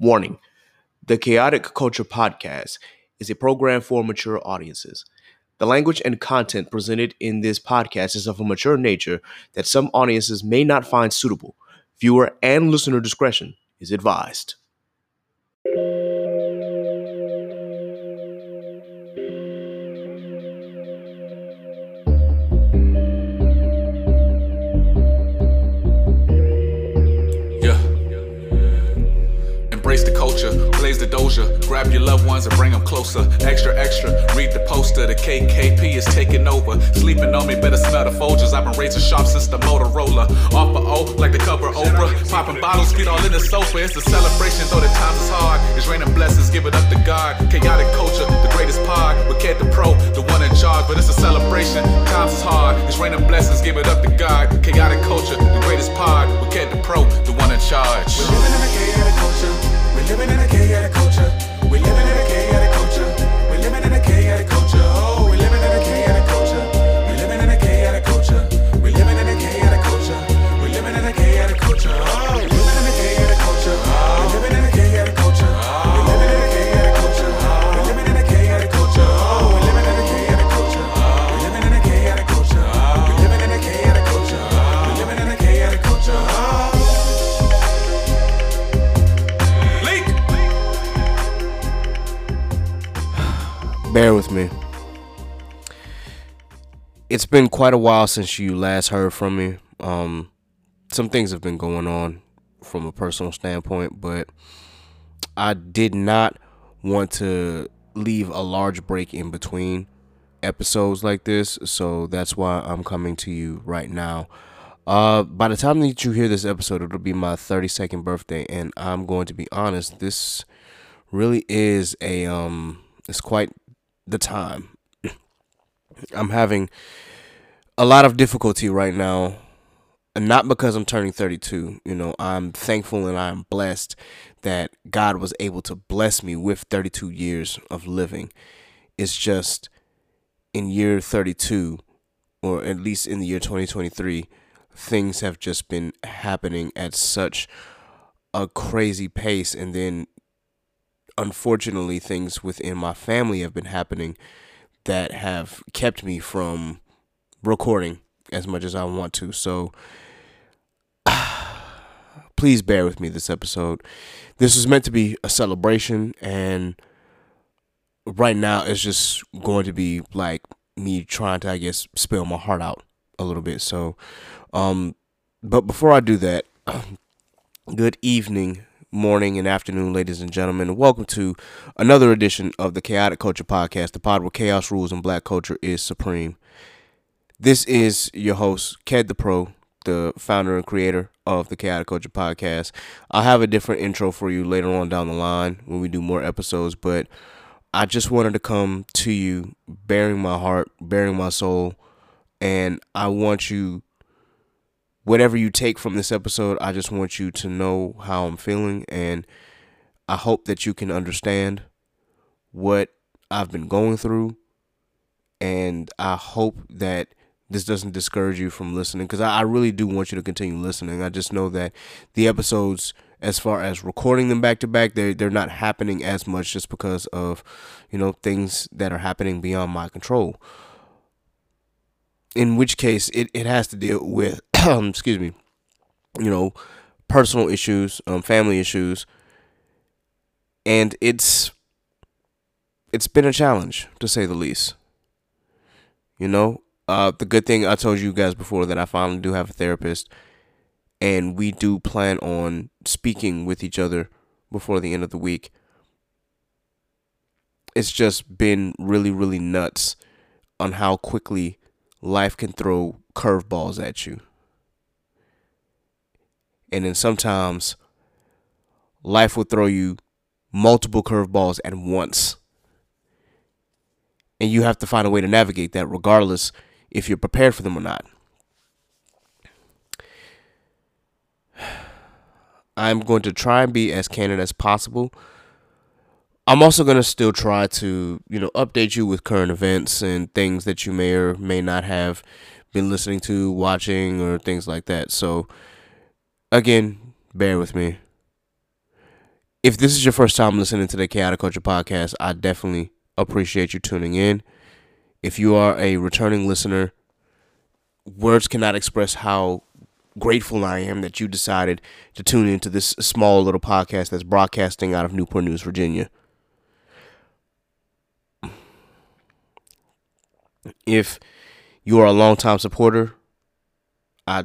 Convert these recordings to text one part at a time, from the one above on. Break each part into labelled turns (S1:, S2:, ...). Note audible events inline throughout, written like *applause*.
S1: Warning The Khaotic Kulture Podcast is a program for mature audiences. The language and content presented in this podcast is of a mature nature that some audiences may not find suitable. Viewer and listener discretion is advised.
S2: Embrace the culture, blaze the doja, grab your loved ones and bring them closer. Extra, extra, read the poster, the KKP is taking over. Sleeping on me, better smell the Folgers. I've been razor sharp since the Motorola. Off for O, like the cover Oprah. Popping bottles, feet all in the sofa. It's a celebration, though the times is hard. It's raining blessings, give it up to God. Chaotic culture, the greatest pod. With Ked the Pro, the one in charge, but it's a celebration. Times is hard. It's raining blessings, give it up to God. Chaotic culture, the greatest pod. With Ked the Pro, the one in charge.
S3: We're living in a chaotic culture. We're living in a chaotic culture. We're living in a
S1: Bear with me. It's been quite a while since you last heard from me. Um, some things have been going on from a personal standpoint, but I did not want to leave a large break in between episodes like this, so that's why I'm coming to you right now. Uh, by the time that you hear this episode, it'll be my 32nd birthday, and I'm going to be honest, this really is a um, it's quite the time. I'm having a lot of difficulty right now, and not because I'm turning 32. You know, I'm thankful and I'm blessed that God was able to bless me with 32 years of living. It's just in year 32, or at least in the year 2023, things have just been happening at such a crazy pace, and then unfortunately things within my family have been happening that have kept me from recording as much as I want to. So *sighs* please bear with me this episode. This was meant to be a celebration and right now it's just going to be like me trying to I guess spill my heart out a little bit. So um but before I do that, *clears throat* good evening, morning, and afternoon, ladies and gentlemen. Welcome to another edition of the Khaotic Kulture Podcast, the pod where chaos rules and black culture is supreme. This is your host, Ked the Pro, the founder and creator of the Khaotic Kulture Podcast. I'll have a different intro for you later on down the line when we do more episodes, but I just wanted to come to you bearing my heart, bearing my soul, and I want you whatever you take from this episode, I just want you to know how I'm feeling, and I hope that you can understand what I've been going through, and I hope that this doesn't discourage you from listening because I, I really do want you to continue listening. I just know that the episodes, as far as recording them back to back, they they're not happening as much just because of you know things that are happening beyond my control in which case it, it has to deal with *clears throat* excuse me you know personal issues um, family issues. And it's it's been a challenge to say the least. You know uh, the good thing i told you guys before that i finally do have a therapist. And we do plan on speaking with each other before the end of the week. It's just been really really nuts on how quickly life can throw curveballs at you. And then sometimes life will throw you multiple curveballs at once. And you have to find a way to navigate that regardless if you're prepared for them or not. *sighs* I'm going to try and be as candid as possible. I'm also going to still try to, you know, update you with current events and things that you may or may not have been listening to, watching, or things like that. So, again, bear with me. if this is your first time listening to the Khaotic Kulture podcast, I definitely appreciate you tuning in. If you are a returning listener, words cannot express how grateful I am that you decided to tune into this small little podcast that's broadcasting out of Newport News, Virginia. If you are a longtime supporter, I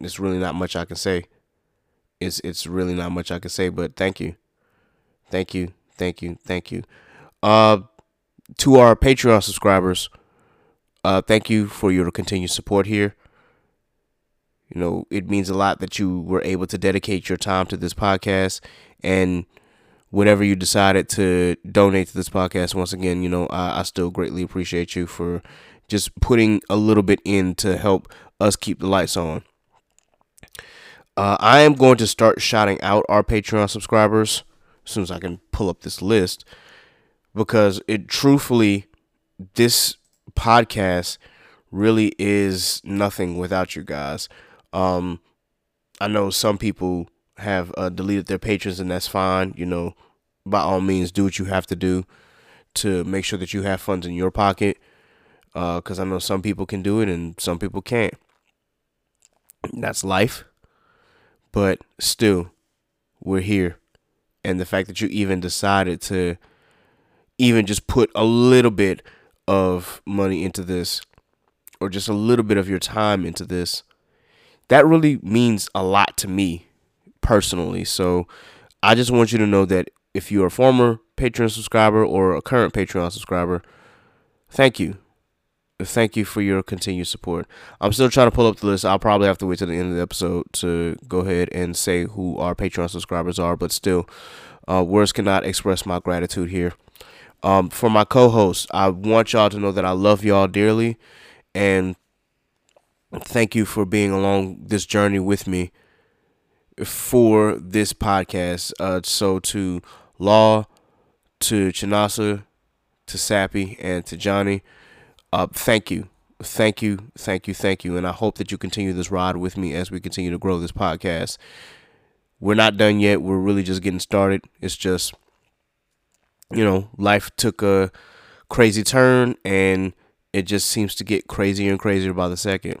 S1: it's really not much I can say. It's it's really not much I can say, but thank you. Thank you. Thank you. Thank you. Uh to our Patreon subscribers, uh thank you for your continued support here. You know, it means a lot that you were able to dedicate your time to this podcast and whatever you decided to donate to this podcast. Once again, you know, I, I still greatly appreciate you for just putting a little bit in to help us keep the lights on. Uh, I am going to start shouting out our Patreon subscribers as soon as I can pull up this list because it truthfully, this podcast really is nothing without you guys. Um, I know some people have uh, deleted their patrons, and that's fine. You know, by all means, do what you have to do to make sure that you have funds in your pocket. Because uh, I know some people can do it and some people can't. That's life. But still, we're here. And the fact that you even decided to even just put a little bit of money into this or just a little bit of your time into this that really means a lot to me personally. So I just want you to know that if you're a former Patreon subscriber or a current Patreon subscriber, thank you. Thank you for your continued support. I'm still trying to pull up the list. I'll probably have to wait to the end of the episode to go ahead and say who our Patreon subscribers are, but still, uh, words cannot express my gratitude here. Um, for my co hosts, I want y'all to know that I love y'all dearly and thank you for being along this journey with me for this podcast. Uh, so to Law, to Chinasa, to Sappy, and to Johnny, uh, thank you. Thank you, thank you, thank you. And I hope that you continue this ride with me as we continue to grow this podcast. We're not done yet. We're really just getting started. It's just, you know, life took a crazy turn and it just seems to get crazier and crazier by the second.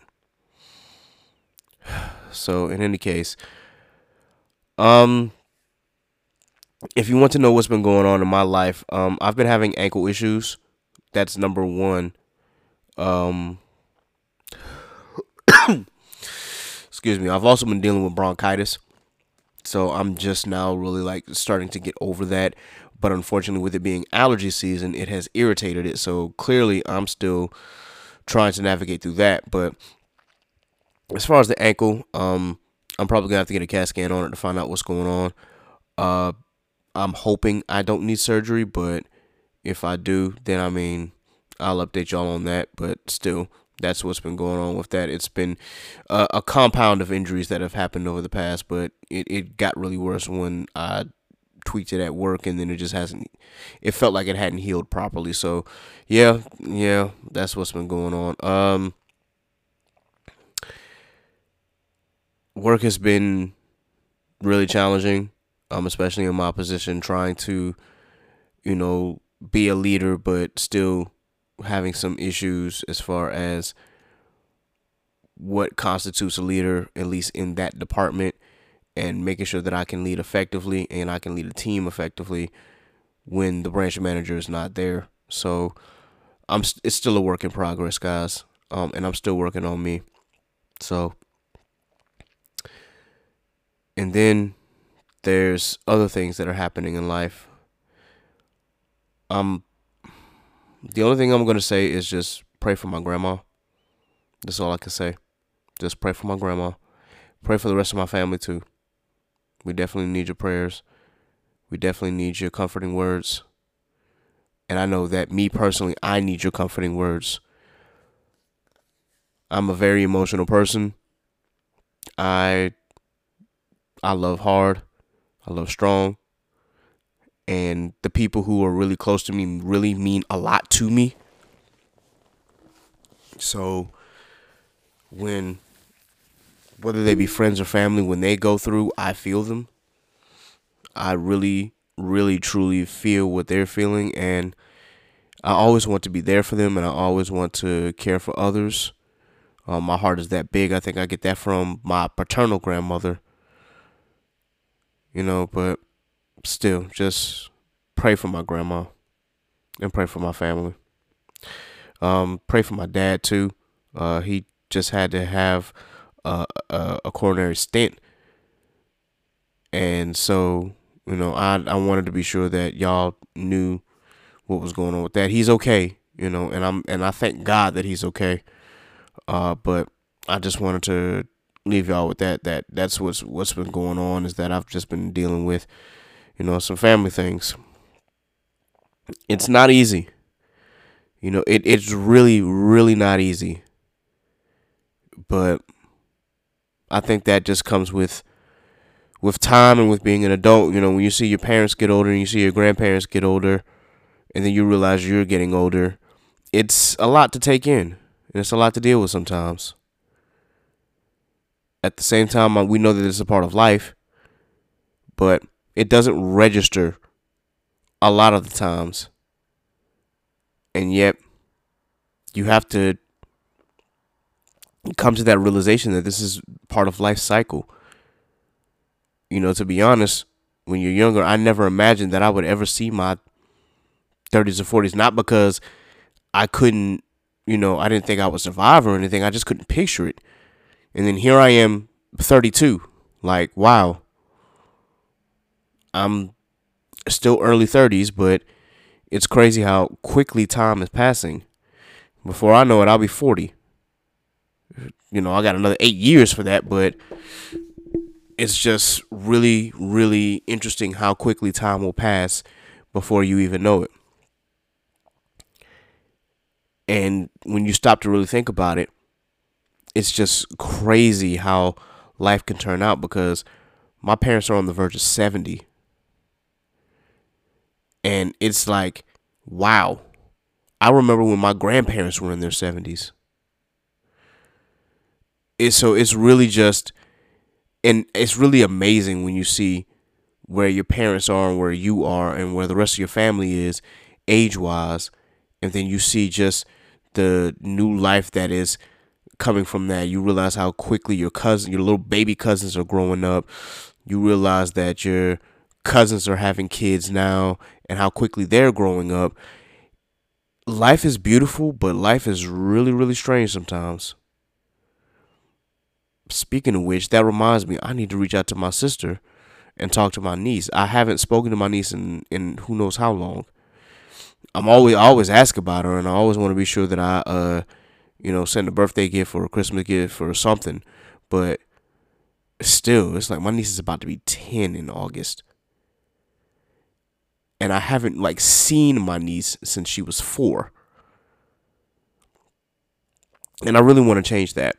S1: *sighs* So in any case, um, if you want to know what's been going on in my life, um, I've been having ankle issues. That's number one. Um, *coughs* excuse me. I've also been dealing with bronchitis, so I'm just now really like starting to get over that. But unfortunately, with it being allergy season, it has irritated it. So clearly, I'm still trying to navigate through that. But as far as the ankle, um, I'm probably gonna have to get a CAT scan on it to find out what's going on. Uh, I'm hoping I don't need surgery, but if I do, then I mean, I'll update y'all on that. But still, that's what's been going on with that. It's been uh, a compound of injuries that have happened over the past, but it, it got really worse when I tweaked it at work, and then it just hasn't. It felt like it hadn't healed properly. So, yeah, yeah, that's what's been going on. Um, work has been really challenging, um, especially in my position, trying to, you know, be a leader, but still having some issues as far as what constitutes a leader, at least in that department, and making sure that I can lead effectively and I can lead a team effectively when the branch manager is not there. So, I'm it's still a work in progress, guys, um, and I'm still working on me. So and then there's other things that are happening in life. Um, the only thing I'm gonna say is just pray for my grandma. That's all I can say. Just pray for my grandma. Pray for the rest of my family too. We definitely need your prayers. We definitely need your comforting words. And I know that me personally, I need your comforting words. I'm a very emotional person. I I love hard. I love strong. And the people who are really close to me really mean a lot to me. So when whether they be friends or family, when they go through, I feel them. I really, really, truly feel what they're feeling, and I always want to be there for them, and I always want to care for others. Um, my heart is that big. I think I get that from my paternal grandmother. You know, but still, just pray for my grandma and pray for my family. Um, pray for my dad too. Uh, he just had to have a, a, coronary stent, and so you know, I I wanted to be sure that y'all knew what was going on with that. He's okay, you know, and I'm and I thank God that he's okay. Uh, but I just wanted to leave y'all with that. That that's what's what's been going on is that I've just been dealing with, you know, some family things. It's not easy. You know, it, it's really, really not easy. But I think that just comes with with time and with being an adult. You know, when you see your parents get older and you see your grandparents get older, and then you realize you're getting older, it's a lot to take in, and it's a lot to deal with sometimes. At the same time, we know that it's a part of life, but it doesn't register a lot of the times. And yet, you have to come to that realization that this is part of life cycle. You know, to be honest, when you're younger, I never imagined that I would ever see my 30s or 40s. Not because I couldn't, you know, I didn't think I would survive or anything. I just couldn't picture it. And then here I am, 32. Like, wow. I'm still early 30s, but it's crazy how quickly time is passing. Before I know it, I'll be 40. You know, I got another eight years for that, but it's just really, really interesting how quickly time will pass before you even know it. And when you stop to really think about it, it's just crazy how life can turn out because my parents are on the verge of 70. And it's like, wow. I remember when my grandparents were in their 70s. It's, so it's really just, and it's really amazing when you see where your parents are and where you are and where the rest of your family is age wise. And then you see just the new life that is coming from that. You realize how quickly your cousin, your little baby cousins are growing up. You realize that your cousins are having kids now and how quickly they're growing up. Life is beautiful, but life is really, really strange sometimes. Speaking of which, that reminds me, I need to reach out to my sister and talk to my niece. I haven't spoken to my niece in, in who knows how long. I'm always I always ask about her, and I always want to be sure that I, uh, you know, send a birthday gift or a Christmas gift or something. But still, it's like my niece is about to be ten in August, and I haven't like seen my niece since she was four, and I really want to change that.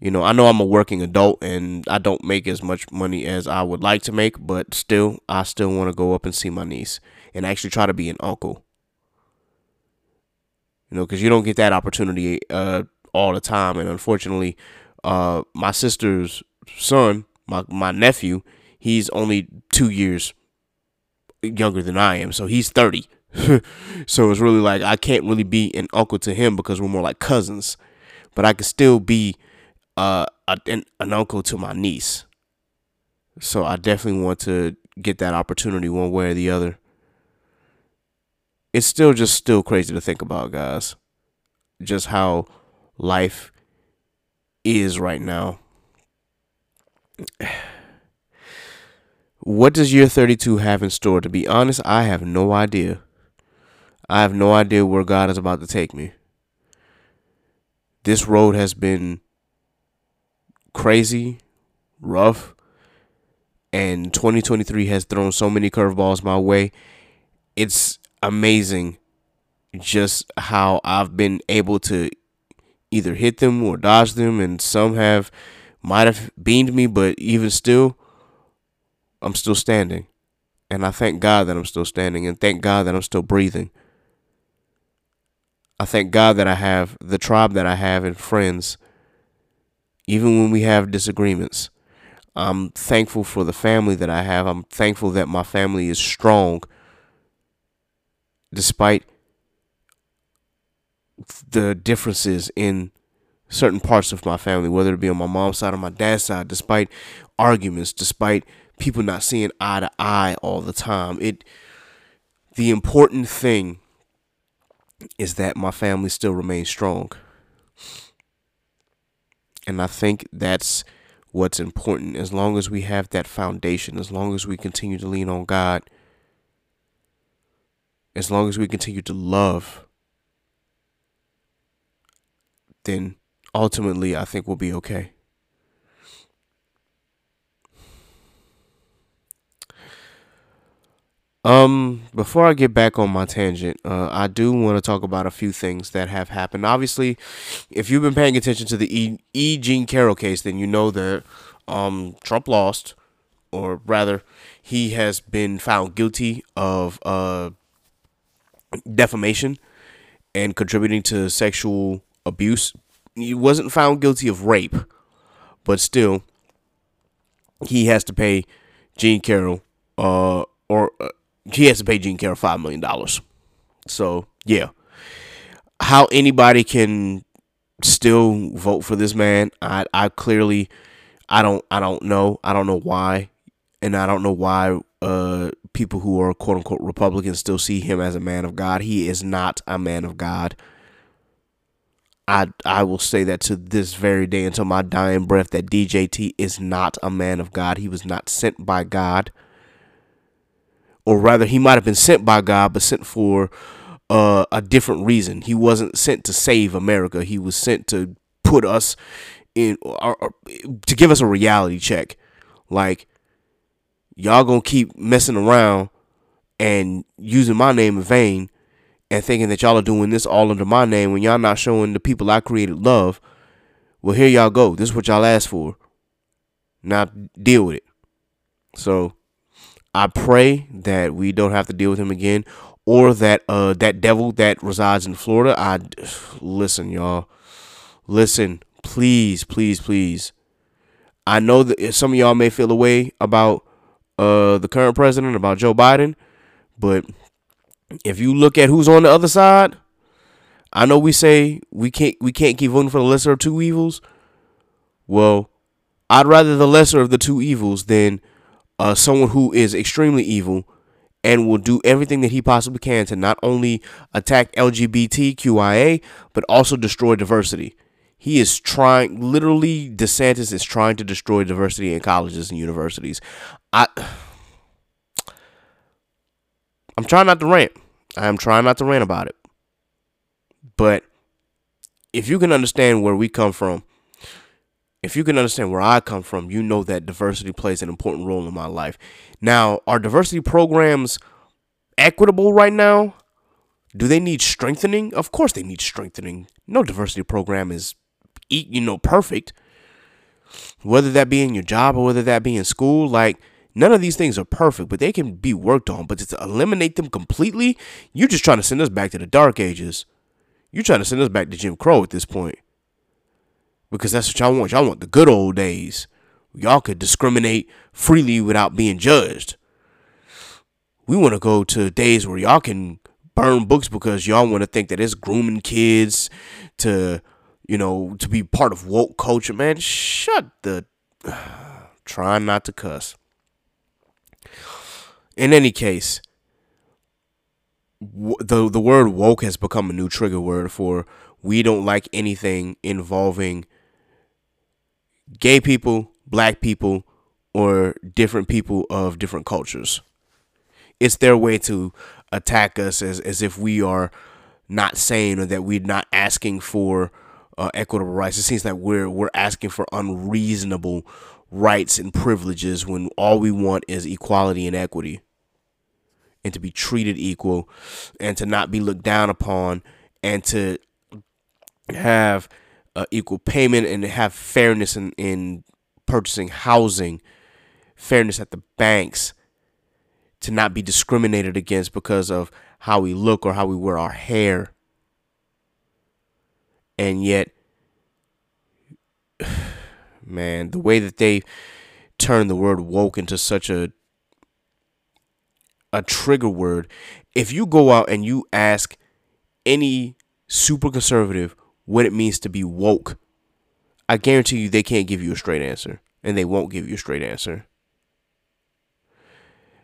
S1: You know, I know I'm a working adult and I don't make as much money as I would like to make, but still, I still want to go up and see my niece and actually try to be an uncle. You know, because you don't get that opportunity uh, all the time. And unfortunately, uh, my sister's son, my, my nephew, he's only two years younger than I am. So he's 30. *laughs* so it's really like I can't really be an uncle to him because we're more like cousins. But I could still be uh, an, an uncle to my niece. So I definitely want to get that opportunity one way or the other it's still just still crazy to think about, guys. Just how life is right now. What does year 32 have in store? To be honest, I have no idea. I have no idea where God is about to take me. This road has been crazy, rough, and 2023 has thrown so many curveballs my way. It's amazing just how I've been able to either hit them or dodge them, and some have might have beamed me, but even still, I'm still standing. And I thank God that I'm still standing, and thank God that I'm still breathing. I thank God that I have the tribe that I have and friends, even when we have disagreements. I'm thankful for the family that I have. I'm thankful that my family is strong despite the differences in certain parts of my family, whether it be on my mom's side or my dad's side, despite arguments, despite people not seeing eye to eye all the time. It the important thing is that my family still remains strong. And I think that's what's important. As long as we have that foundation, as long as we continue to lean on God, as long as we continue to love, then ultimately I think we'll be okay. Um, before I get back on my tangent, uh, I do want to talk about a few things that have happened. Obviously, if you've been paying attention to the E. e. Jean Carroll case, then you know that um, Trump lost, or rather, he has been found guilty of uh, defamation and contributing to sexual abuse. He wasn't found guilty of rape, but still, he has to pay Jean Carroll, uh, or uh, he has to pay Jean Carroll five million dollars. So yeah, how anybody can still vote for this man, I I clearly, I don't I don't know I don't know why, and I don't know why uh people who are quote unquote Republicans still see him as a man of God. He is not a man of God. I I will say that to this very day until my dying breath that DJT is not a man of God. He was not sent by God or rather he might have been sent by God, but sent for uh, a different reason. He wasn't sent to save America. He was sent to put us in, or, or, to give us a reality check. Like y'all gonna keep messing around and using my name in vain and thinking that y'all are doing this all under my name when y'all not showing the people I created love. Well, here y'all go. This is what y'all asked for. Now deal with it. So I pray that we don't have to deal with him again, or that uh that devil that resides in Florida. I *sighs* listen, y'all. Listen, please, please, please. I know that some of y'all may feel a way about uh the current president, about Joe Biden, but if you look at who's on the other side, I know we say we can't we can't keep voting for the lesser of two evils. Well, I'd rather the lesser of the two evils than uh, someone who is extremely evil and will do everything that he possibly can to not only attack LGBTQIA, but also destroy diversity. He is trying, literally, DeSantis is trying to destroy diversity in colleges and universities. I, I'm trying not to rant. I'm trying not to rant about it. But if you can understand where we come from, if you can understand where I come from, you know that diversity plays an important role in my life. Now, are diversity programs equitable right now? Do they need strengthening? Of course they need strengthening. No diversity program is you know perfect. Whether that be in your job or whether that be in school, like none of these things are perfect, but they can be worked on. But to eliminate them completely, you're just trying to send us back to the dark ages. You're trying to send us back to Jim Crow at this point because that's what y'all want. Y'all want the good old days. Y'all could discriminate freely without being judged. We want to go to days where y'all can burn books because y'all want to think that it's grooming kids to, you know, to be part of woke culture. Man, shut the. *sighs* Trying not to cuss. In any case, the the word woke has become a new trigger word for we don't like anything involving gay people, black people, or different people of different cultures. It's their way to attack us as, as if we are not saying or that we're not asking for uh, equitable rights. It seems like we're we're asking for unreasonable rights and privileges when all we want is equality and equity and to be treated equal and to not be looked down upon and to have uh, equal payment and have fairness in, in purchasing housing, fairness at the banks, to not be discriminated against because of how we look or how we wear our hair. And yet, *sighs* man, the way that they turn the word woke into such a a trigger word. If you go out and you ask any super conservative what it means to be woke, I guarantee you they can't give you a straight answer. And they won't give you a straight answer.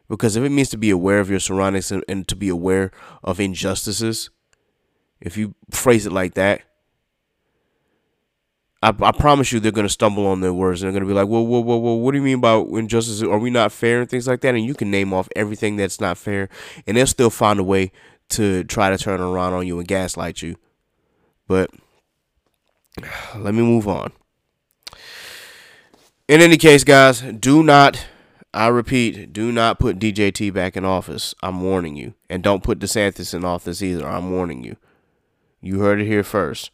S1: Because if it means to be aware of your surroundings and, and to be aware of injustices, if you phrase it like that, I, I promise you they're going to stumble on their words and they're going to be like, whoa, whoa, whoa, whoa, what do you mean by injustice? Are we not fair and things like that? And you can name off everything that's not fair, and they'll still find a way to try to turn around on you and gaslight you. But *sighs* let me move on. In any case, guys, do not, I repeat, do not put DJT back in office. I'm warning you. And don't put DeSantis in office either. I'm warning you. You heard it here first.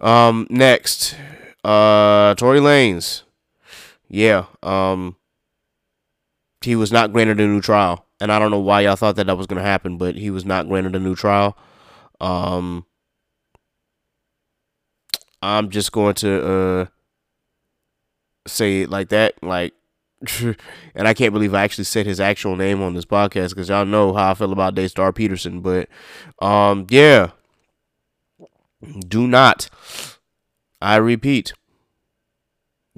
S1: Um, next, uh, Tory Lanez. Yeah, um, he was not granted a new trial. And I don't know why y'all thought that that was going to happen, but he was not granted a new trial. Um, I'm just going to, uh, say it like that. Like, *laughs* and I can't believe I actually said his actual name on this podcast because y'all know how I feel about Daystar Peterson. But um, yeah, do not. I repeat,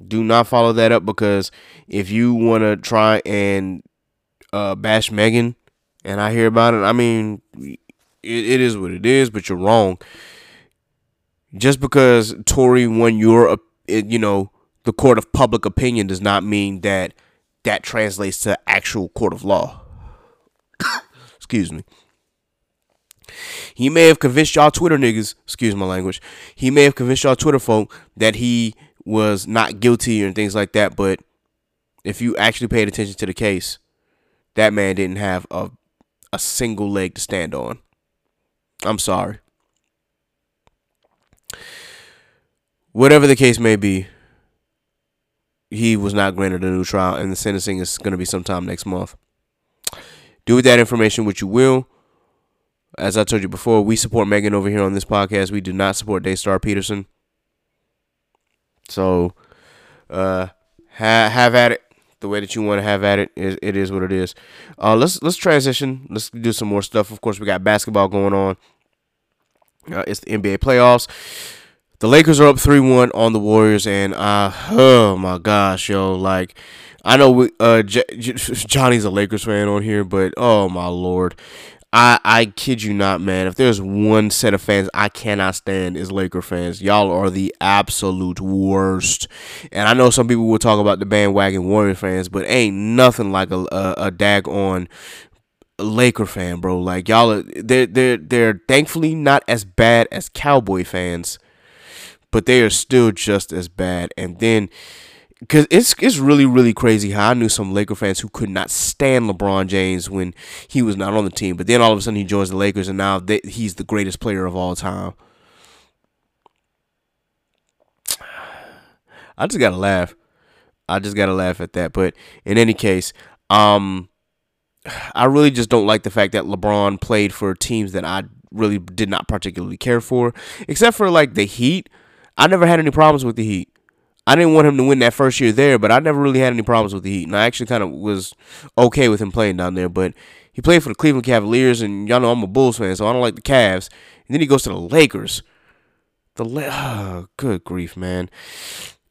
S1: do not follow that up because if you want to try and uh, bash Megan, and I hear about it, I mean, it, it is what it is, but you're wrong. Just because Tory won your, you know, the court of public opinion does not mean that that translates to actual court of law. *coughs* excuse me. He may have convinced y'all Twitter niggas, excuse my language. He may have convinced y'all Twitter folk that he was not guilty and things like that, but if you actually paid attention to the case, that man didn't have a a single leg to stand on. I'm sorry. Whatever the case may be, he was not granted a new trial, and the sentencing is going to be sometime next month. Do with that information what you will. As I told you before, we support Megan over here on this podcast. We do not support Daystar Peterson. So, uh, ha- have at it the way that you want to have at it. it. It is what it is. Uh, let's let's transition. Let's do some more stuff. Of course, we got basketball going on. Uh, it's the NBA playoffs. The Lakers are up 3 1 on the Warriors, and uh, oh my gosh, yo, like, I know we, uh, J- J- *laughs* Johnny's a Lakers fan on here, but oh my lord. I, I kid you not, man. If there's one set of fans I cannot stand is Laker fans. Y'all are the absolute worst. And I know some people will talk about the bandwagon Warrior fans, but ain't nothing like a a, a dag on Laker fan, bro. Like y'all are they're they're they're thankfully not as bad as Cowboy fans but they are still just as bad. And then, because it's it's really really crazy how I knew some Laker fans who could not stand LeBron James when he was not on the team, but then all of a sudden he joins the Lakers and now they, he's the greatest player of all time. I just gotta laugh. I just gotta laugh at that. But in any case, um, I really just don't like the fact that LeBron played for teams that I really did not particularly care for, except for like the Heat. I never had any problems with the Heat. I didn't want him to win that first year there, but I never really had any problems with the Heat. And I actually kind of was okay with him playing down there. But he played for the Cleveland Cavaliers, and y'all know I'm a Bulls fan, so I don't like the Cavs. And then he goes to the Lakers. The La- oh, *sighs* good grief, man.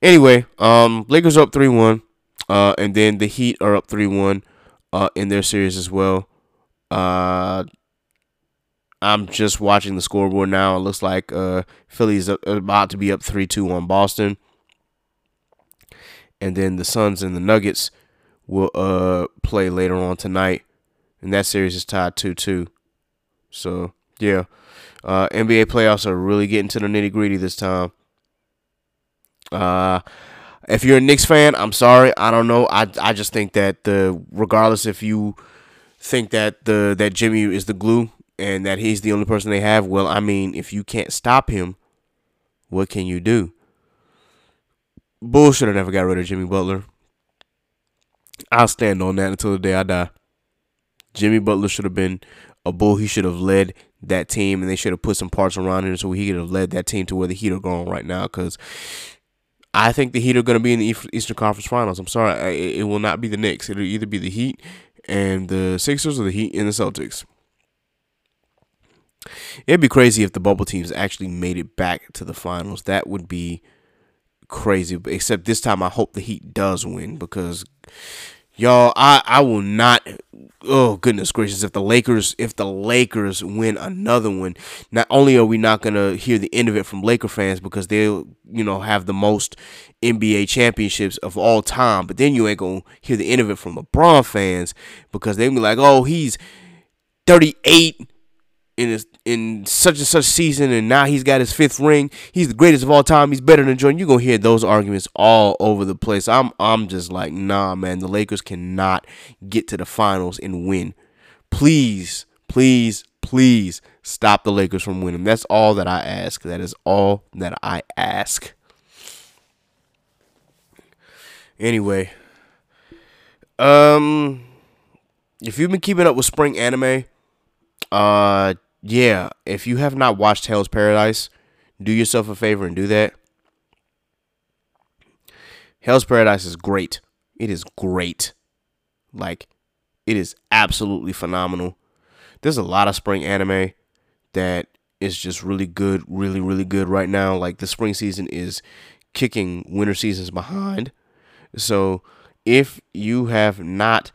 S1: Anyway, um, Lakers are up three one, uh, and then the Heat are up three one, uh, in their series as well. Uh, I'm just watching the scoreboard now. It looks like uh, Philly's about to be up 3 2 on Boston. And then the Suns and the Nuggets will uh, play later on tonight. And that series is tied 2 2. So, yeah. Uh, NBA playoffs are really getting to the nitty gritty this time. Uh, if you're a Knicks fan, I'm sorry. I don't know. I, I just think that the regardless if you think that the that Jimmy is the glue and that he's the only person they have, well, I mean, if you can't stop him, what can you do? Bull should have never got rid of Jimmy Butler. I'll stand on that until the day I die. Jimmy Butler should have been a bull. He should have led that team, and they should have put some parts around him so he could have led that team to where the Heat are going right now. Because I think the Heat are going to be in the Eastern Conference Finals. I'm sorry, it, will not be the Knicks. It'll either be the Heat and the Sixers or the Heat and the Celtics. It'd be crazy if the bubble teams actually made it back to the finals. That would be crazy. Except this time, I hope the Heat does win because y'all, I I will not. Oh goodness gracious! If the Lakers if the Lakers win another one, not only are we not gonna hear the end of it from Laker fans because they'll you know have the most NBA championships of all time, but then you ain't gonna hear the end of it from LeBron fans because they'll be like, oh, he's 38 in his, in such and such season, and now he's got his fifth ring. He's the greatest of all time. He's better than Jordan. You're gonna hear those arguments all over the place. I'm I'm just like, nah, man. The Lakers cannot get to the finals and win. Please, please, please stop the Lakers from winning. That's all that I ask. That is all that I ask. Anyway, um, if you've been keeping up with spring anime, uh, yeah, if you have not watched Hell's Paradise, do yourself a favor and do that. Hell's Paradise is great. It is great. Like, it is absolutely phenomenal. There's a lot of spring anime that is just really good, really, really good right now. Like, the spring season is kicking winter seasons behind. So, if you have not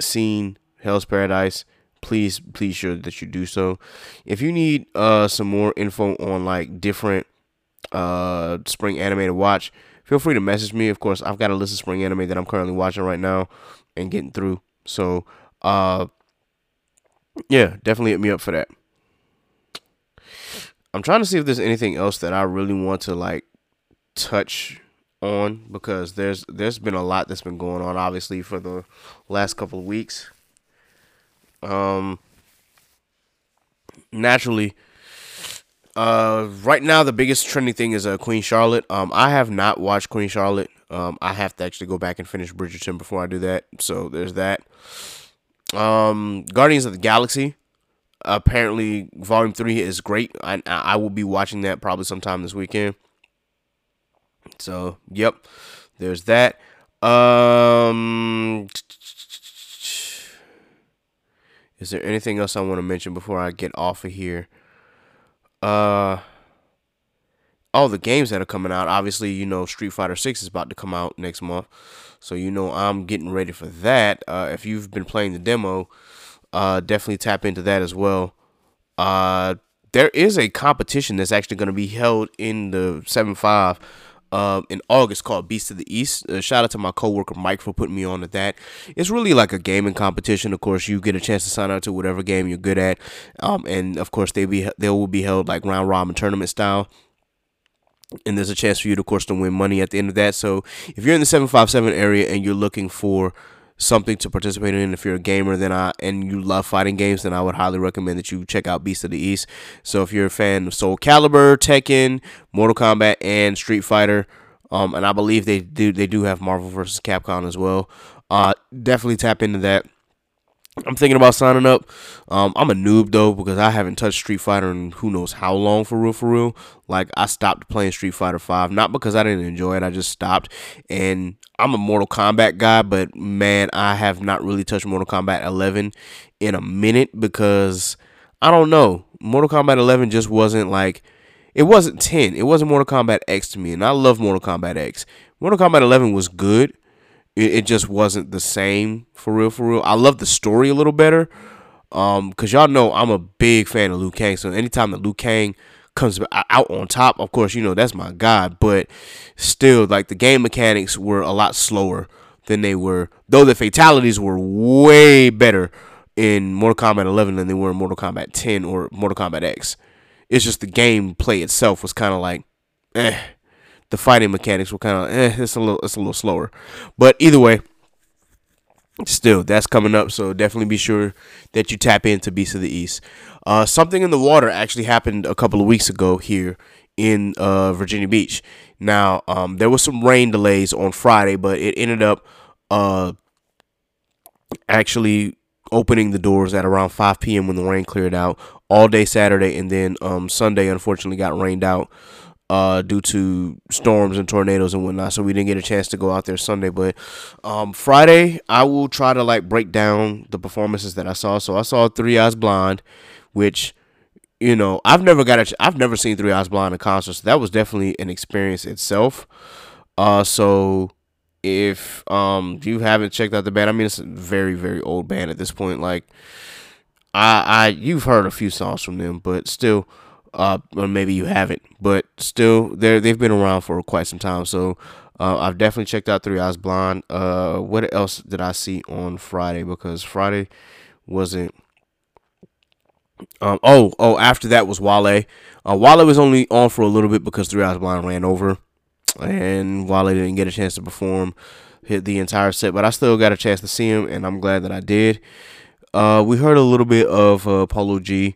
S1: seen Hell's Paradise, please please sure that you do so. If you need uh some more info on like different uh spring anime to watch, feel free to message me. Of course, I've got a list of spring anime that I'm currently watching right now and getting through. So, uh yeah, definitely hit me up for that. I'm trying to see if there's anything else that I really want to like touch on because there's there's been a lot that's been going on obviously for the last couple of weeks. Um naturally uh right now the biggest trending thing is uh Queen Charlotte. Um I have not watched Queen Charlotte. Um I have to actually go back and finish Bridgerton before I do that. So there's that. Um Guardians of the Galaxy apparently volume 3 is great. I I will be watching that probably sometime this weekend. So, yep. There's that. Um Is there anything else I want to mention before I get off of here? Uh all the games that are coming out. Obviously, you know Street Fighter 6 is about to come out next month. So, you know I'm getting ready for that. Uh if you've been playing the demo, uh definitely tap into that as well. Uh there is a competition that's actually going to be held in the 7-5 um, in August called Beast of the East. Uh, shout out to my coworker Mike for putting me on to that. It's really like a gaming competition. Of course, you get a chance to sign up to whatever game you're good at, um, and of course they be they will be held like round robin tournament style. And there's a chance for you, to, of course, to win money at the end of that. So if you're in the 757 area and you're looking for something to participate in if you're a gamer then I and you love fighting games then I would highly recommend that you check out Beast of the East. So if you're a fan of Soul Calibur, Tekken, Mortal Kombat and Street Fighter um and I believe they do they do have Marvel vs. Capcom as well. Uh definitely tap into that. I'm thinking about signing up. Um, I'm a noob though because I haven't touched Street Fighter in who knows how long for real, for real. Like I stopped playing Street Fighter Five, not because I didn't enjoy it, I just stopped. And I'm a Mortal Kombat guy, but man, I have not really touched Mortal Kombat 11 in a minute because I don't know. Mortal Kombat 11 just wasn't like it wasn't 10. It wasn't Mortal Kombat X to me, and I love Mortal Kombat X. Mortal Kombat 11 was good it, it just wasn't the same for real for real i love the story a little better um because y'all know i'm a big fan of liu kang so anytime that liu kang comes out on top of course you know that's my guy but still like the game mechanics were a lot slower than they were though the fatalities were way better in Mortal Kombat 11 than they were in Mortal Kombat 10 or Mortal Kombat X. It's just the gameplay itself was kind of like, eh the fighting mechanics were kind of eh, it's a little it's a little slower. But either way, still that's coming up. So definitely be sure that you tap into Beast of the East. Uh, something in the water actually happened a couple of weeks ago here in uh, Virginia Beach. Now um, there was some rain delays on Friday, but it ended up uh, actually opening the doors at around 5 p.m. when the rain cleared out all day Saturday, and then um, Sunday unfortunately got rained out uh, due to storms and tornadoes and whatnot. So we didn't get a chance to go out there Sunday. But um, Friday, I will try to like break down the performances that I saw. So I saw Third Eye Blind, which you know I've never got a, I've never seen Third Eye Blind in concert. So that was definitely an experience itself. Uh, so if um you haven't checked out the band, I mean it's a very very old band at this point. Like I I you've heard a few songs from them, but still uh, or maybe you haven't, but still, they they've been around for quite some time. So uh, I've definitely checked out Third Eye Blind. Uh, what else did I see on Friday? Because Friday wasn't. Um, oh, oh, after that was Wale. Uh, Wale was only on for a little bit because Third Eye Blind ran over, and Wale didn't get a chance to perform hit the entire set. But I still got a chance to see him, and I'm glad that I did. Uh, we heard a little bit of uh, Polo G.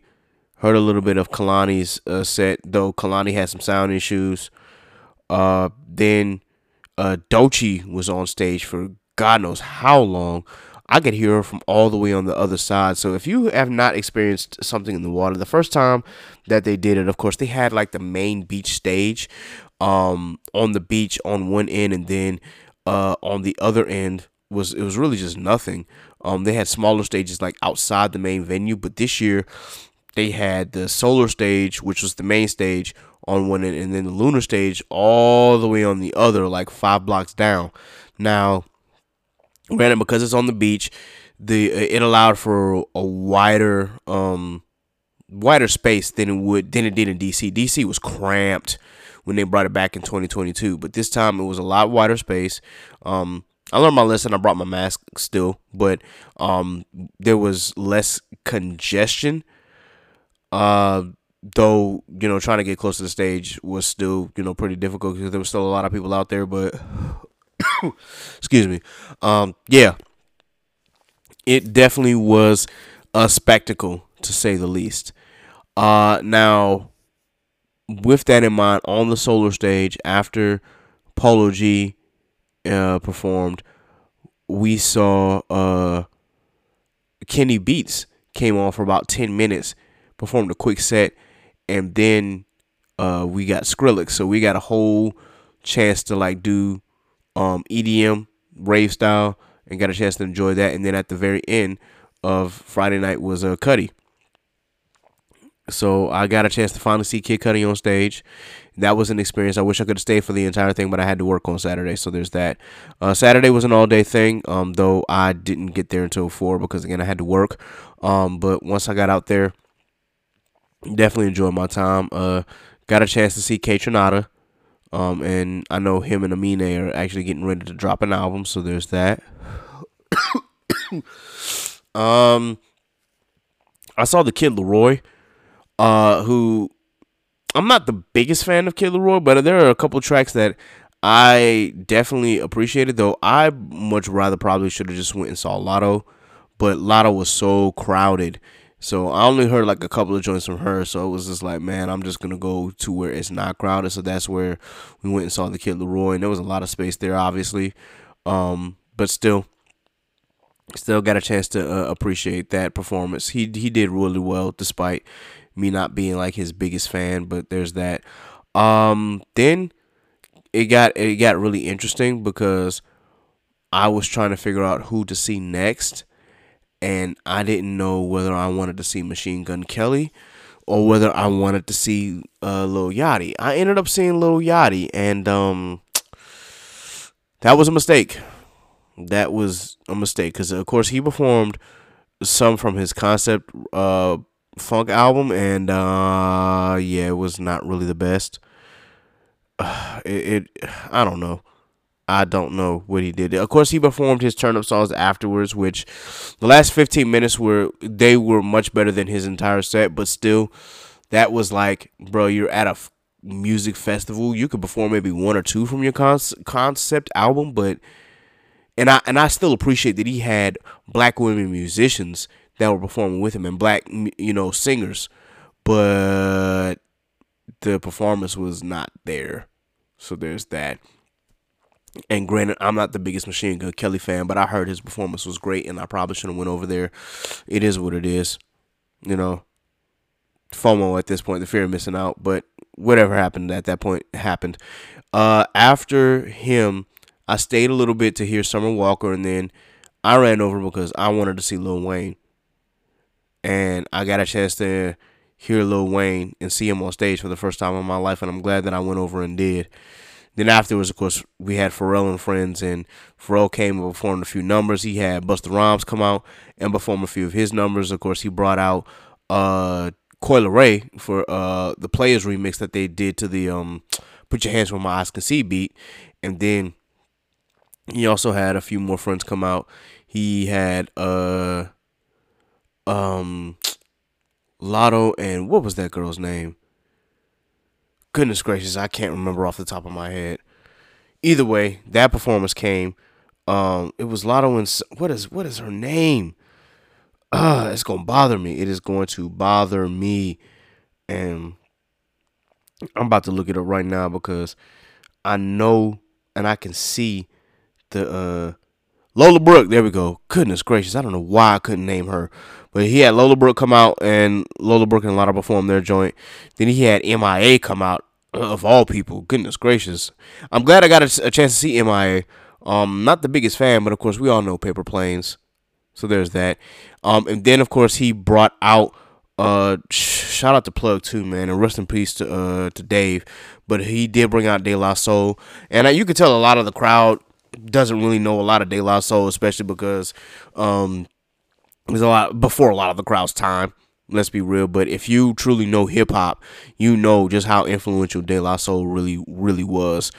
S1: Heard a little bit of Kehlani's uh, set, though Kehlani had some sound issues. Uh, then uh, Doechii was on stage for God knows how long. I could hear her from all the way on the other side. So if you have not experienced something in the water, the first time that they did it, of course, they had like the main beach stage um, on the beach on one end, and then uh, on the other end was it was really just nothing. Um, they had smaller stages like outside the main venue, but this year they had the solar stage, which was the main stage on one end, and then the lunar stage all the way on the other, like five blocks down. Now, granted, because it's on the beach, the it allowed for a wider um wider space than it would than it did in DC. DC was cramped when they brought it back in 2022, but this time it was a lot wider space. Um, I learned my lesson. I brought my mask still, but um, there was less congestion uh, though you know, trying to get close to the stage was still you know pretty difficult because there was still a lot of people out there. But *coughs* excuse me, um, yeah, it definitely was a spectacle to say the least. Uh, now, with that in mind, on the solar stage after Polo G uh, performed, we saw uh, Kenny Beats came on for about ten minutes performed a quick set, and then uh, we got Skrillex. So we got a whole chance to like do um, EDM rave style, and got a chance to enjoy that. And then at the very end of Friday night was a uh, Cudi. So I got a chance to finally see Kid Cudi on stage. That was an experience. I wish I could have stayed for the entire thing, but I had to work on Saturday, so there's that. Uh, Saturday was an all day thing, um, though I didn't get there until four because again I had to work. Um, but once I got out there, definitely enjoyed my time. Uh, got a chance to see Kaytranada. Um, and I know him and Amine are actually getting ready to drop an album, so there's that. *coughs* um, I saw the Kid LAROI, uh, who I'm not the biggest fan of Kid LAROI, but there are a couple tracks that I definitely appreciated. Though I much rather probably should have just went and saw Latto, but Latto was so crowded so I only heard like a couple of joints from her. So it was just like, man, I'm just gonna go to where it's not crowded. So that's where we went and saw the Kid LAROI, and there was a lot of space there, obviously. Um, but still, still got a chance to uh, appreciate that performance. He he did really well, despite me not being like his biggest fan. But there's that. Um, then it got it got really interesting because I was trying to figure out who to see next and I didn't know whether I wanted to see Machine Gun Kelly or whether I wanted to see uh, Lil Yachty. I ended up seeing Lil Yachty, and um, that was a mistake. That was a mistake because, of course, he performed some from his concept uh, funk album, and uh, yeah, it was not really the best. *sighs* it, it I don't know. I don't know what he did. Of course, he performed his turn up songs afterwards, which the last 15 minutes were they were much better than his entire set, but still, that was like, bro, you're at a f- music festival. You could perform maybe one or two from your con- concept album, but and I and I still appreciate that he had black women musicians that were performing with him and black you know singers, but the performance was not there. So there's that. And granted, I'm not the biggest Machine Gun Kelly fan, but I heard his performance was great, and I probably should have went over there. It is what it is, you know. FOMO at this point, the fear of missing out. But whatever happened at that point happened. Uh, after him, I stayed a little bit to hear Summer Walker, and then I ran over because I wanted to see Lil Wayne, and I got a chance to hear Lil Wayne and see him on stage for the first time in my life, and I'm glad that I went over and did. Then afterwards, of course, we had Pharrell and friends, and Pharrell came and performed a few numbers. He had Busta Rhymes come out and perform a few of his numbers. Of course, he brought out uh Coi Leray for uh the Players remix that they did to the um Put Your Hands Where My Eyes Can See beat, and then he also had a few more friends come out. He had uh um Latto and what was that girl's name? Goodness gracious, I can't remember off the top of my head. Either way, that performance came. Um, it was Latto and what is what is her name? Uh, it's gonna bother me. It is going to bother me, and I'm about to look it up right now because I know and I can see the uh Lola Brooke. There we go. Goodness gracious, I don't know why I couldn't name her, but he had Lola Brooke come out and Lola Brooke and Latto perform their joint. Then he had MIA come out of all people. Goodness gracious, I'm glad I got a, a chance to see MIA. Um, not the biggest fan, but of course we all know Paper Planes. So there's that. Um, and then of course he brought out uh shout out to Plug Two, man, and rest in peace to uh to Dave. But he did bring out De La Soul, and uh, you could tell a lot of the crowd doesn't really know a lot of De La Soul, especially because um a lot before a lot of the crowd's time. Let's be real, but if you truly know hip hop, you know just how influential De La Soul really, really was.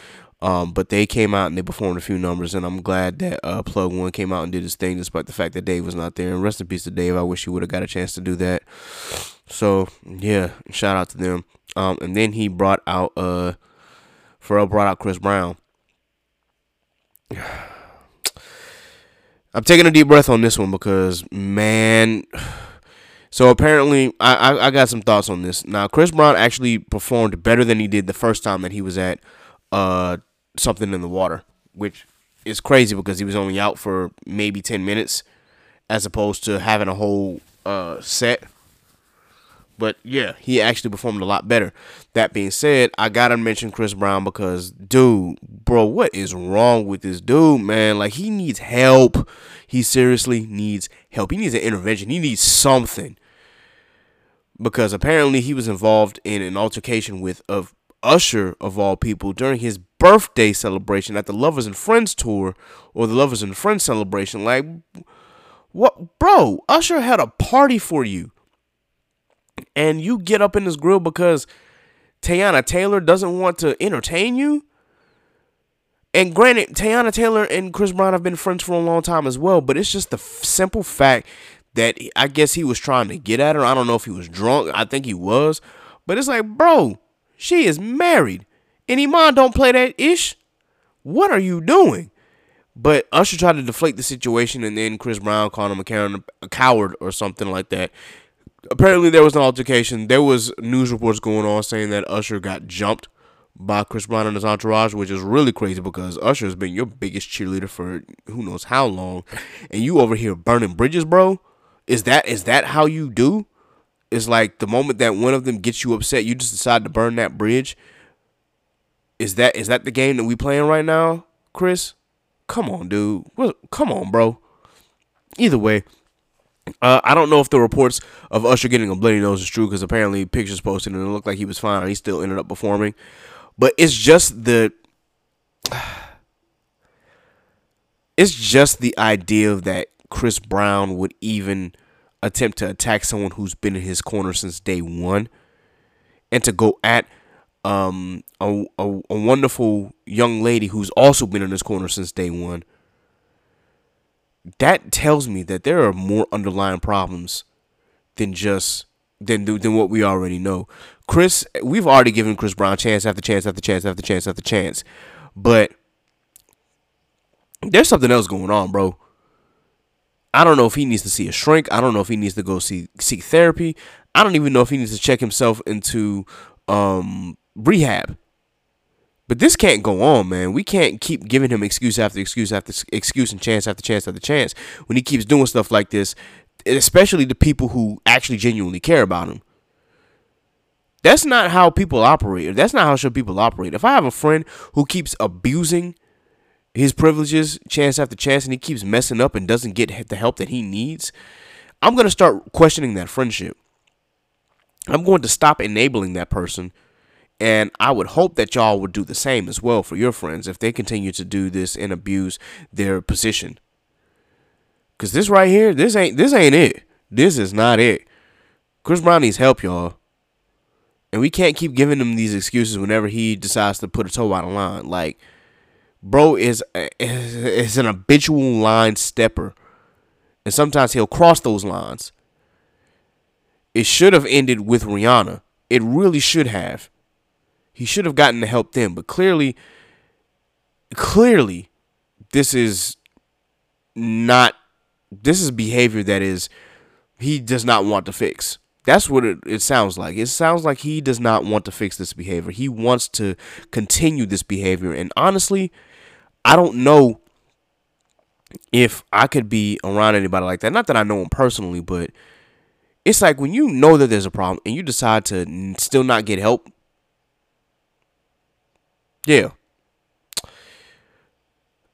S1: Um, but they came out and they performed a few numbers, and I'm glad that uh, Plug One came out and did his thing, despite the fact that Dave was not there. And rest in peace to Dave. I wish he would have got a chance to do that. So yeah, shout out to them. Um, and then he brought out uh, Pharrell brought out Chris Brown. I'm taking a deep breath on this one because man. *sighs* So apparently, I, I, I got some thoughts on this. Now, Chris Brown actually performed better than he did the first time that he was at uh something in the water, which is crazy because he was only out for maybe ten minutes, as opposed to having a whole uh set. But yeah, he actually performed a lot better. That being said, I gotta mention Chris Brown because, dude, bro, what is wrong with this dude, man? Like, he needs help. He seriously needs help. He needs an intervention. He needs something. Because apparently he was involved in an altercation with of Usher of all people during his birthday celebration at the Lovers and Friends tour or the Lovers and Friends celebration. Like, what, bro? Usher had a party for you and you get up in this grill because Teyana Taylor doesn't want to entertain you. And granted, Teyana Taylor and Chris Brown have been friends for a long time as well, but it's just the f- simple fact that I guess he was trying to get at her. I don't know if he was drunk. I think he was. But it's like, bro, she is married. And Iman don't play that ish. What are you doing? But Usher tried to deflate the situation, and then Chris Brown called him a, a coward or something like that apparently there was an altercation. There was news reports going on saying that Usher got jumped by Chris Brown and his entourage, which is really crazy because Usher has been your biggest cheerleader for who knows how long, and you over here burning bridges, bro. Is that is that how you do? It's like the moment that one of them gets you upset, you just decide to burn that bridge. Is that is that the game that we playing right now, Chris? Come on, dude. Come on, bro. Either way, uh, I don't know if the reports of Usher getting a bloody nose is true because apparently pictures posted and it looked like he was fine he still ended up performing. But it's just the *sighs* it's just the idea that Chris Brown would even attempt to attack someone who's been in his corner since day one and to go at um, a, a, a wonderful young lady who's also been in his corner since day one that tells me that there are more underlying problems than just than than what we already know. Chris, we've already given Chris Brown chance after chance after chance after chance after chance, but there's something else going on, bro. I don't know if he needs to see a shrink. I don't know if he needs to go see seek therapy. I don't even know if he needs to check himself into um, rehab. But this can't go on, man. We can't keep giving him excuse after excuse after excuse and chance after chance after chance when he keeps doing stuff like this, especially the people who actually genuinely care about him. That's not how people operate. That's not how should people operate. If I have a friend who keeps abusing his privileges chance after chance and he keeps messing up and doesn't get the help that he needs, I'm going to start questioning that friendship. I'm going to stop enabling that person. And I would hope that y'all would do the same as well for your friends if they continue to do this and abuse their position. Cause this right here, this ain't this ain't it. This is not it. Chris Brown needs help, y'all. And we can't keep giving him these excuses whenever he decides to put a toe out of line. Like, bro is *laughs* is an habitual line stepper, and sometimes he'll cross those lines. It should have ended with Rihanna. It really should have. He should have gotten the help then, but clearly, clearly, this is not. This is behavior that is he does not want to fix. That's what it, it sounds like. It sounds like he does not want to fix this behavior. He wants to continue this behavior. And honestly, I don't know if I could be around anybody like that. Not that I know him personally, but it's like when you know that there's a problem and you decide to still not get help. Yeah.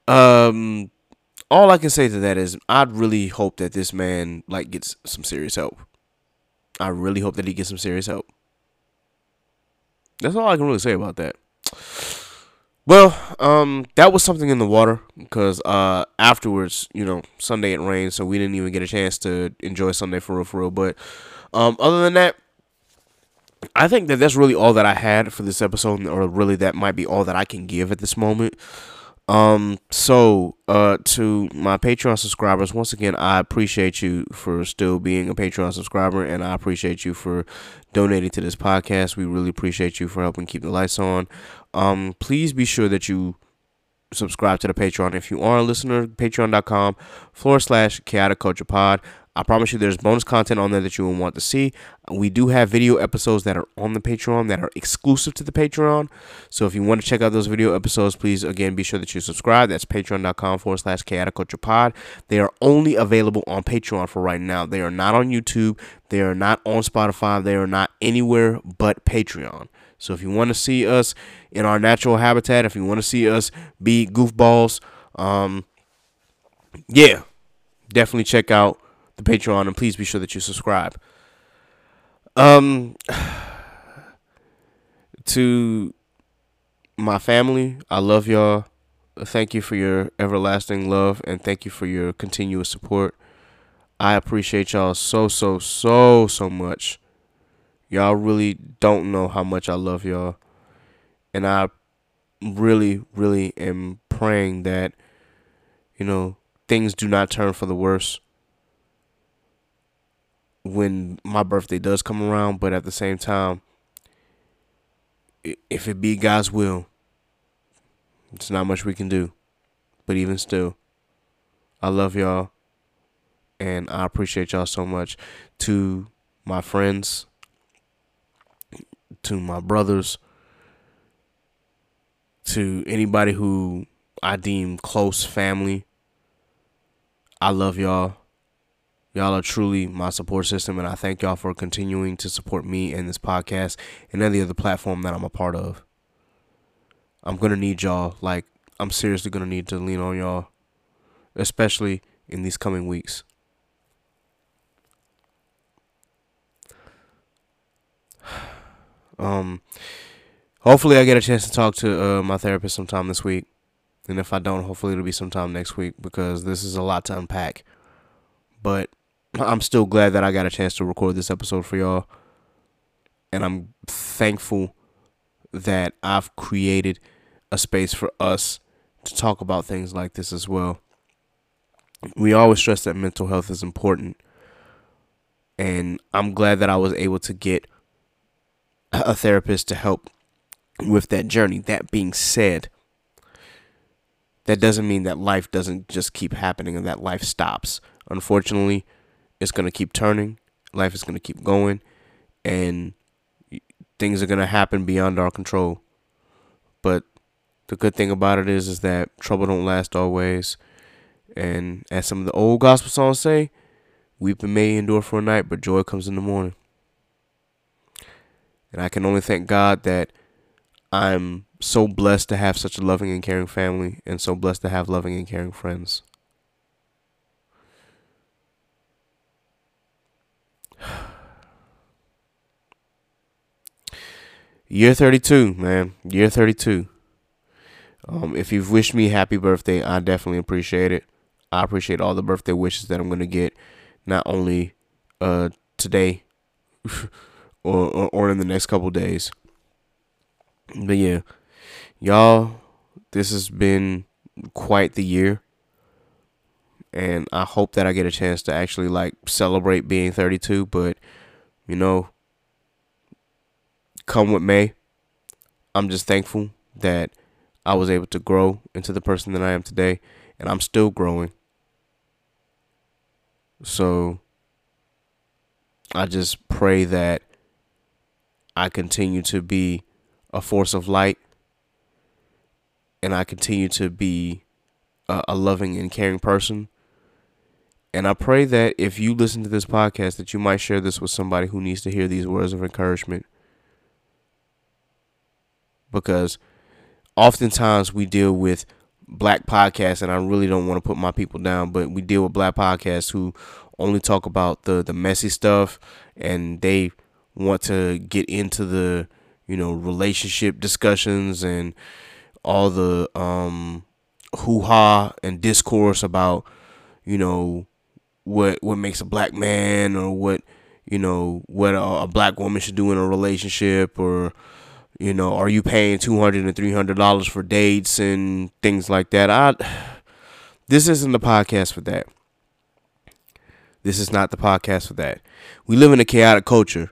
S1: Um all I can say to that is I'd really hope that this man like gets some serious help. I really hope that he gets some serious help. That's all I can really say about that. Well, um, that was something in the water because uh, afterwards, you know, Sunday it rained, so we didn't even get a chance to enjoy Sunday for real, for real. But um, other than that, I think that that's really all that I had for this episode, or really that might be all that I can give at this moment. Um, so, uh, to my Patreon subscribers, once again, I appreciate you for still being a Patreon subscriber, and I appreciate you for donating to this podcast. We really appreciate you for helping keep the lights on. Um, please be sure that you subscribe to the Patreon. If you are a listener, patreon.com forward slash Khaotic Kulture pod. I promise you there's bonus content on there that you will want to see. We do have video episodes that are on the Patreon that are exclusive to the Patreon. So if you want to check out those video episodes, please again be sure that you subscribe. That's patreon.com forward slash Khaotic Kulture pod. They are only available on Patreon for right now. They are not on YouTube. They are not on Spotify. They are not anywhere but Patreon. So if you want to see us in our natural habitat, if you want to see us be goofballs, um, yeah, definitely check out the Patreon, and please be sure that you subscribe. Um, *sighs* to my family, I love y'all. Thank you for your everlasting love, and thank you for your continuous support. I appreciate y'all so, so, so, so much. Y'all really don't know how much I love y'all. And I really, really am praying that, you know, things do not turn for the worse when my birthday does come around, but at the same time, if it be God's will, it's not much we can do. But even still, I love y'all and I appreciate y'all so much. To my friends, to my brothers, to anybody who I deem close family, I love y'all. Y'all are truly my support system, and I thank y'all for continuing to support me and this podcast and any other platform that I'm a part of. I'm gonna need y'all. Like, I'm seriously gonna need to lean on y'all, especially in these coming weeks. *sighs* Um, hopefully, I get a chance to talk to uh, my therapist sometime this week, and if I don't, hopefully it'll be sometime next week because this is a lot to unpack. But I'm still glad that I got a chance to record this episode for y'all. And I'm thankful that I've created a space for us to talk about things like this as well. We always stress that mental health is important. And I'm glad that I was able to get a therapist to help with that journey. That being said, that doesn't mean that life doesn't just keep happening and that life stops. Unfortunately, it's going to keep turning. Life is going to keep going. And things are going to happen beyond our control. But the good thing about it is is that trouble don't last always. And as some of the old gospel songs say, weeping may endure for a night, but joy comes in the morning. And I can only thank God that I'm so blessed to have such a loving and caring family and so blessed to have loving and caring friends. Year 32, man. Year 32. Um, if you've wished me happy birthday, I definitely appreciate it. I appreciate all the birthday wishes that I'm to get, not only uh, today *laughs* or, or, or in the next couple days. But yeah, y'all, this has been quite the year. And I hope that I get a chance to actually like celebrate being 32. But, you know, come with May, I'm just thankful that I was able to grow into the person that I am today. And I'm still growing. So I just pray that I continue to be a force of light and I continue to be a, a, loving and caring person. And I pray that if you listen to this podcast that you might share this with somebody who needs to hear these words of encouragement. Because oftentimes we deal with black podcasts and I really don't want to put my people down, but we deal with black podcasts who only talk about the the messy stuff and they want to get into the you know relationship discussions and all the um hoo-ha and discourse about you know what what makes a black man or what you know what a, a black woman should do in a relationship or you know are you paying 200 and 300 dollars for dates and things like that i this isn't the podcast for that this is not the podcast for that we live in a chaotic culture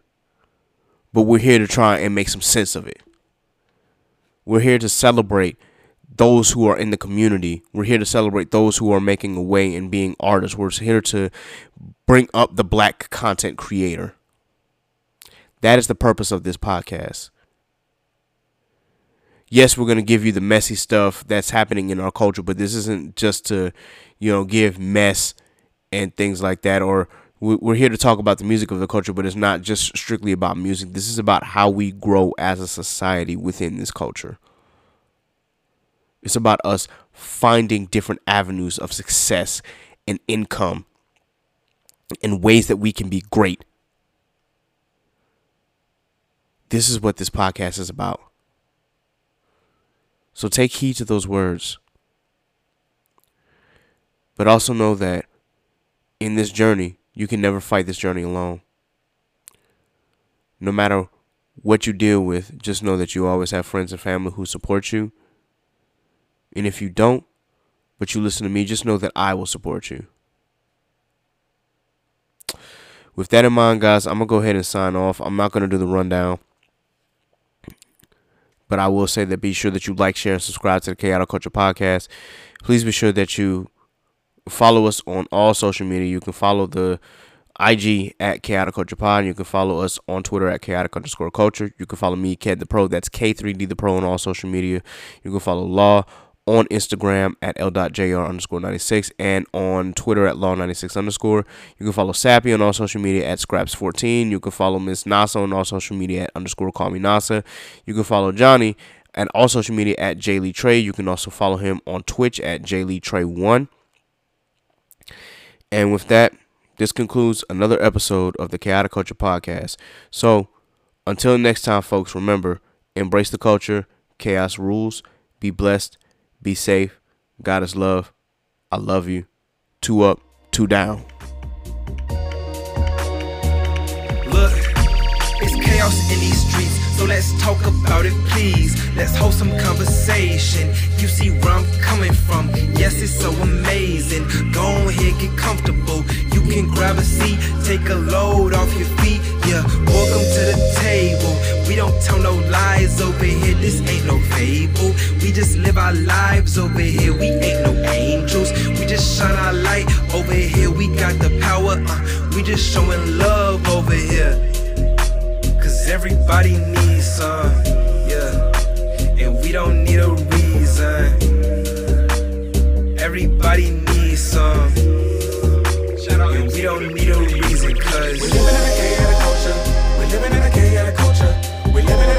S1: but we're here to try and make some sense of it. We're here to celebrate those who are in the community. We're here to celebrate those who are making a way and being artists. We're here to bring up the black content creator. That is the purpose of this podcast. Yes, we're going to give you the messy stuff that's happening in our culture, but this isn't just to, you know, give mess and things like that or we're here to talk about the music of the culture, but it's not just strictly about music. This is about how we grow as a society within this culture. It's about us finding different avenues of success and income and ways that we can be great. This is what this podcast is about. So take heed to those words. But also know that in this journey, you can never fight this journey alone. No matter what you deal with, just know that you always have friends and family who support you. And if you don't, but you listen to me, just know that I will support you. With that in mind, guys, I'm going to go ahead and sign off. I'm not going to do the rundown. But I will say that be sure that you like, share, and subscribe to the Khaotic Kulture Podcast. Please be sure that you follow us on all social media. You can follow the IG at Khaotic Kulture Pod. You can follow us on Twitter at Chaotic underscore Culture. You can follow me, Ked the Pro. That's K3D the Pro on all social media. You can follow Law on Instagram at L.JR underscore 96 and on Twitter at Law96 underscore. You can follow Sappy on all social media at Scraps14. You can follow Miss Nasa on all social media at underscore Call Me Nasa. You can follow Johnny and all social media at Lee Trey. You can also follow him on Twitch at Lee Trey1. And with that, this concludes another episode of the Khaotic Kulture Podcast. So, until next time, folks, remember embrace the culture, chaos rules, be blessed, be safe. God is love. I love you. Two up, two down.
S4: Look, it's chaos in these streets. So let's talk about it, please. Let's hold some conversation. You see where I'm coming from. Yes, it's so amazing. Go ahead, get comfortable. Can grab a seat, take a load off your feet. Yeah, welcome to the table. We don't tell no lies over here. This ain't no fable. We just live our lives over here. We ain't no angels. We just shine our light over here. We got the power. Uh, we just showing love over here. Cause everybody needs some, yeah. And we don't need a reason. Everybody don't need a reason, cause
S3: We're living in a chaotic culture. We're living in a chaotic culture.
S4: living in